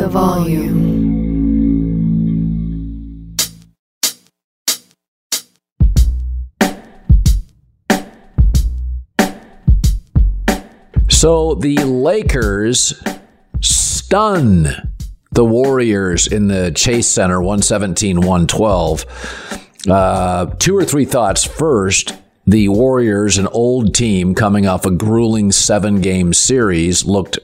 The volume. So the Lakers stun the Warriors in the Chase Center 117 112. Uh, two or three thoughts. First, the Warriors, an old team coming off a grueling seven game series, looked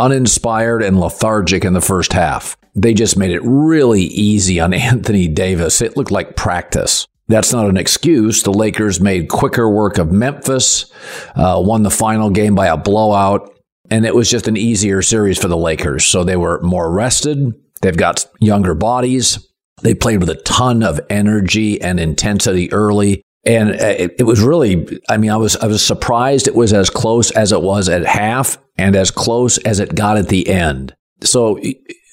uninspired and lethargic in the first half. They just made it really easy on Anthony Davis. It looked like practice. That's not an excuse. The Lakers made quicker work of Memphis, uh, won the final game by a blowout, and it was just an easier series for the Lakers. So they were more rested. They've got younger bodies. They played with a ton of energy and intensity early. And it, it, was really, I mean, I was, I was surprised it was as close as it was at half and as close as it got at the end. So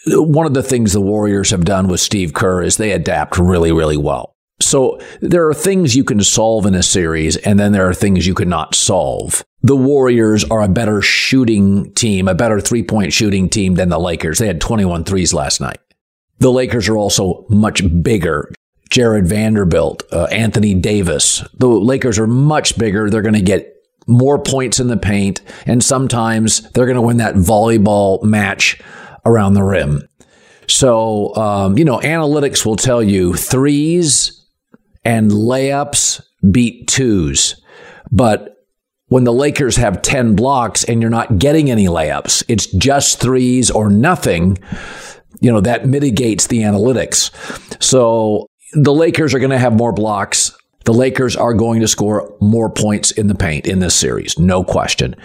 one of the things the Warriors have done with Steve Kerr is they adapt really, really well. So there are things you can solve in a series, and then there are things you cannot solve. The Warriors are a better shooting team, a better three point shooting team than the Lakers. They had 21 threes last night. The Lakers are also much bigger. Jared Vanderbilt, uh, Anthony Davis. The Lakers are much bigger. They're going to get more points in the paint, and sometimes they're going to win that volleyball match around the rim. So, um, you know, analytics will tell you threes and layups beat twos. But when the Lakers have 10 blocks and you're not getting any layups, it's just threes or nothing, you know, that mitigates the analytics. So the Lakers are going to have more blocks. The Lakers are going to score more points in the paint in this series, no question.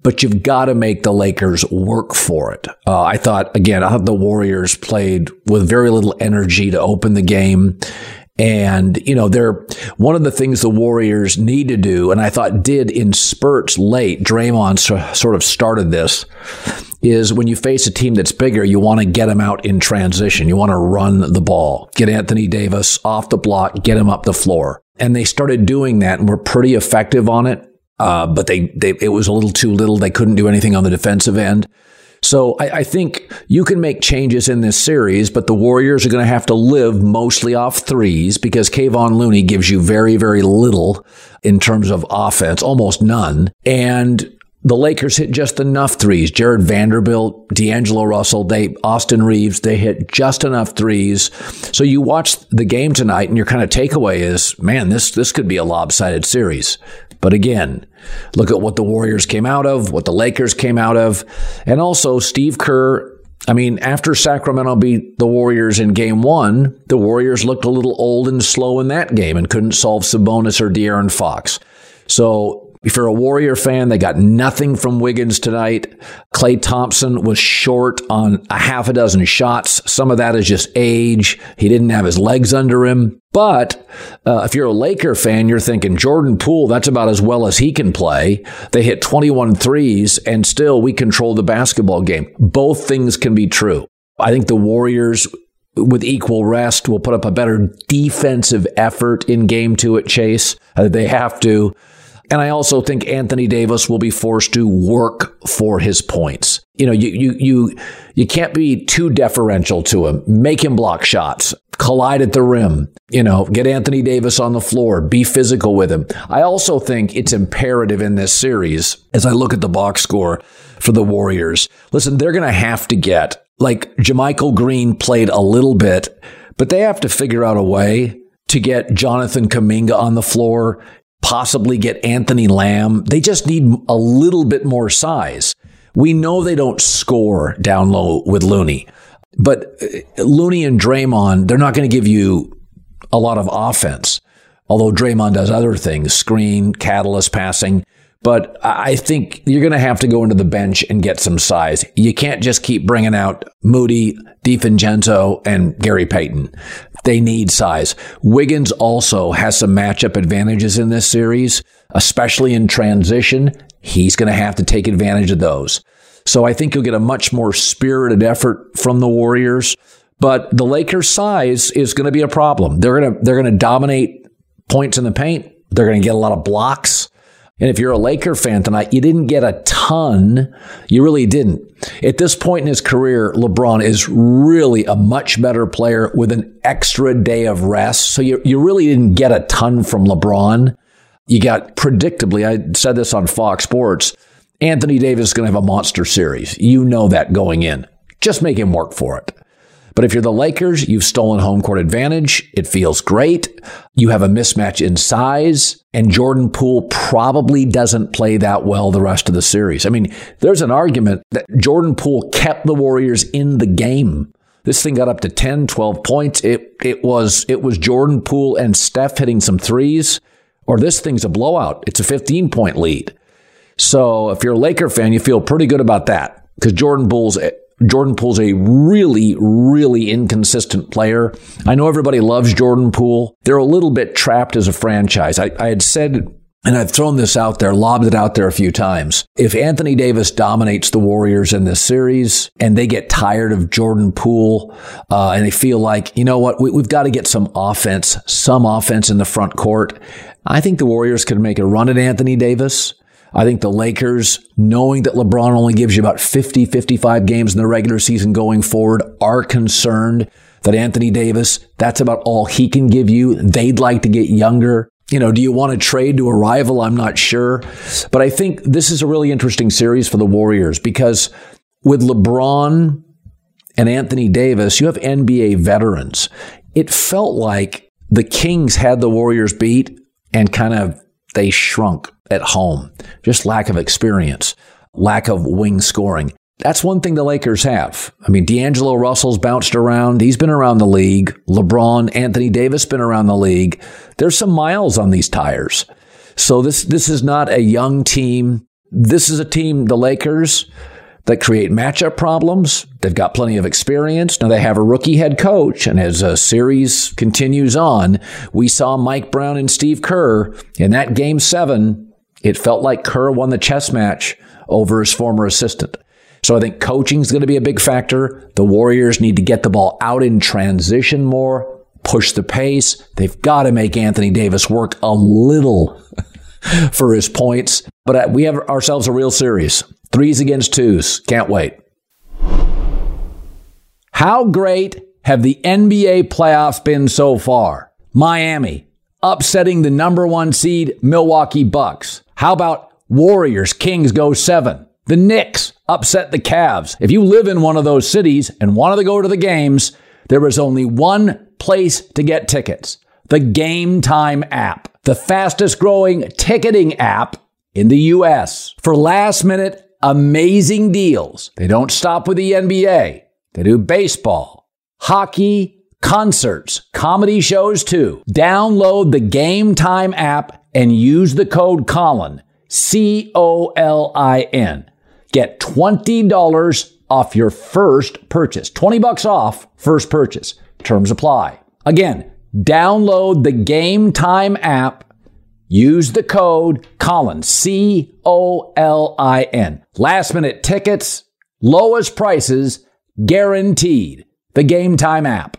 But you've got to make the Lakers work for it. Uh, I thought, again, I thought the Warriors played with very little energy to open the game. And, you know, they're one of the things the Warriors need to do, and I thought did in spurts late, Draymond sort of started this, is when you face a team that's bigger, you want to get them out in transition. You want to run the ball, get Anthony Davis off the block, get him up the floor. And they started doing that and were pretty effective on it. Uh, but they, they, it was a little too little. They couldn't do anything on the defensive end. So I, I, think you can make changes in this series, but the Warriors are going to have to live mostly off threes because Kevon Looney gives you very, very little in terms of offense, almost none. And the Lakers hit just enough threes. Jared Vanderbilt, D'Angelo Russell, they Austin Reaves, they hit just enough threes. So you watch the game tonight, and your kind of takeaway is, man, this this could be a lopsided series. But again, look at what the Warriors came out of, what the Lakers came out of, and also Steve Kerr. I mean, after Sacramento beat the Warriors in game one, the Warriors looked a little old and slow in that game and couldn't solve Sabonis or De'Aaron Fox. So if you're a Warrior fan, they got nothing from Wiggins tonight. Klay Thompson was short on a half a dozen shots. Some of that is just age. He didn't have his legs under him. But uh, if you're a Laker fan, you're thinking Jordan Poole, that's about as well as he can play. They hit 21 threes and still we control the basketball game. Both things can be true. I think the Warriors with equal rest will put up a better defensive effort in game two at Chase. Uh, they have to. And I also think Anthony Davis will be forced to work for his points. You know, you, you, you, you can't be too deferential to him. Make him block shots, collide at the rim, you know, get Anthony Davis on the floor, be physical with him. I also think it's imperative in this series as I look at the box score for the Warriors. Listen, they're going to have to get like JaMychal Green played a little bit, but they have to figure out a way to get Jonathan Kuminga on the floor possibly get Anthony Lamb. They just need a little bit more size We know they don't score down low with Looney, but uh, Looney and Draymond, they're not going to give you a lot of offense. Although Draymond does other things, screen, catalyst passing. But I think you're going to have to go into the bench and get some size. You can't just keep bringing out Moody, DiVincenzo, and Gary Payton. They need size. Wiggins also has some matchup advantages in this series, especially in transition. He's going to have to take advantage of those. So I think you'll get a much more spirited effort from the Warriors. But the Lakers' size is going to be a problem. They're going to they're going to dominate points in the paint. They're going to get a lot of blocks. And if you're a Laker fan tonight, you didn't get a ton. You really didn't. At this point in his career, LeBron is really a much better player with an extra day of rest. So you, you really didn't get a ton from LeBron. You got predictably, I said this on Fox Sports, Anthony Davis is going to have a monster series. You know that going in. Just make him work for it. But if you're the Lakers, you've stolen home court advantage. It feels great. You have a mismatch in size, and Jordan Poole probably doesn't play that well the rest of the series. I mean, there's an argument that Jordan Poole kept the Warriors in the game. This thing got up to 10, 12 points. It it was it was Jordan Poole and Steph hitting some threes, or this thing's a blowout. It's a 15 point lead. So if you're a Laker fan, you feel pretty good about that because Jordan Poole's Jordan Poole's a really, really inconsistent player. I know everybody loves Jordan Poole. They're a little bit trapped as a franchise. I, I had said and I've thrown this out there, lobbed it out there a few times. If Anthony Davis dominates the Warriors in this series and they get tired of Jordan Poole uh, and they feel like, you know what, we, we've got to get some offense, some offense in the front court, I think the Warriors could make a run at Anthony Davis. I think the Lakers, knowing that LeBron only gives you about 50, 55 games in the regular season going forward, are concerned that Anthony Davis, that's about all he can give you. They'd like to get younger. You know, do you want to trade to a rival? I'm not sure. But I think this is a really interesting series for the Warriors because with LeBron and Anthony Davis, you have NBA veterans. It felt like the Kings had the Warriors beat and kind of they shrunk at home. Just lack of experience, lack of wing scoring. That's one thing the Lakers have. I mean, D'Angelo Russell's bounced around. He's been around the league. LeBron, Anthony Davis been around the league. There's some miles on these tires. So this this is not a young team. This is a team, the Lakers, that create matchup problems. They've got plenty of experience. Now they have a rookie head coach. And as a series continues on, we saw Mike Brown and Steve Kerr in that game seven. It felt like Kerr won the chess match over his former assistant. So I think coaching is going to be a big factor. The Warriors need to get the ball out in transition more, push the pace. They've got to make Anthony Davis work a little for his points. But uh, we have ourselves a real series. Threes against twos. Can't wait. How great have the NBA playoffs been so far? Miami upsetting the number one seed Milwaukee Bucks. How about Warriors Kings go seven? The Knicks upset the Cavs. If you live in one of those cities and wanted to go to the games, there is only one place to get tickets the Game Time app, the fastest growing ticketing app in the U.S. For last minute amazing deals. They don't stop with the NBA. They do baseball, hockey, concerts, comedy shows too. Download the Game Time app and use the code Colin, C O L I N. Get $20 off your first purchase. 20 bucks off first purchase. Terms apply. Again, download the Game Time app Use the code Colin, C O L I N. Last minute tickets, lowest prices, guaranteed. The Game Time app.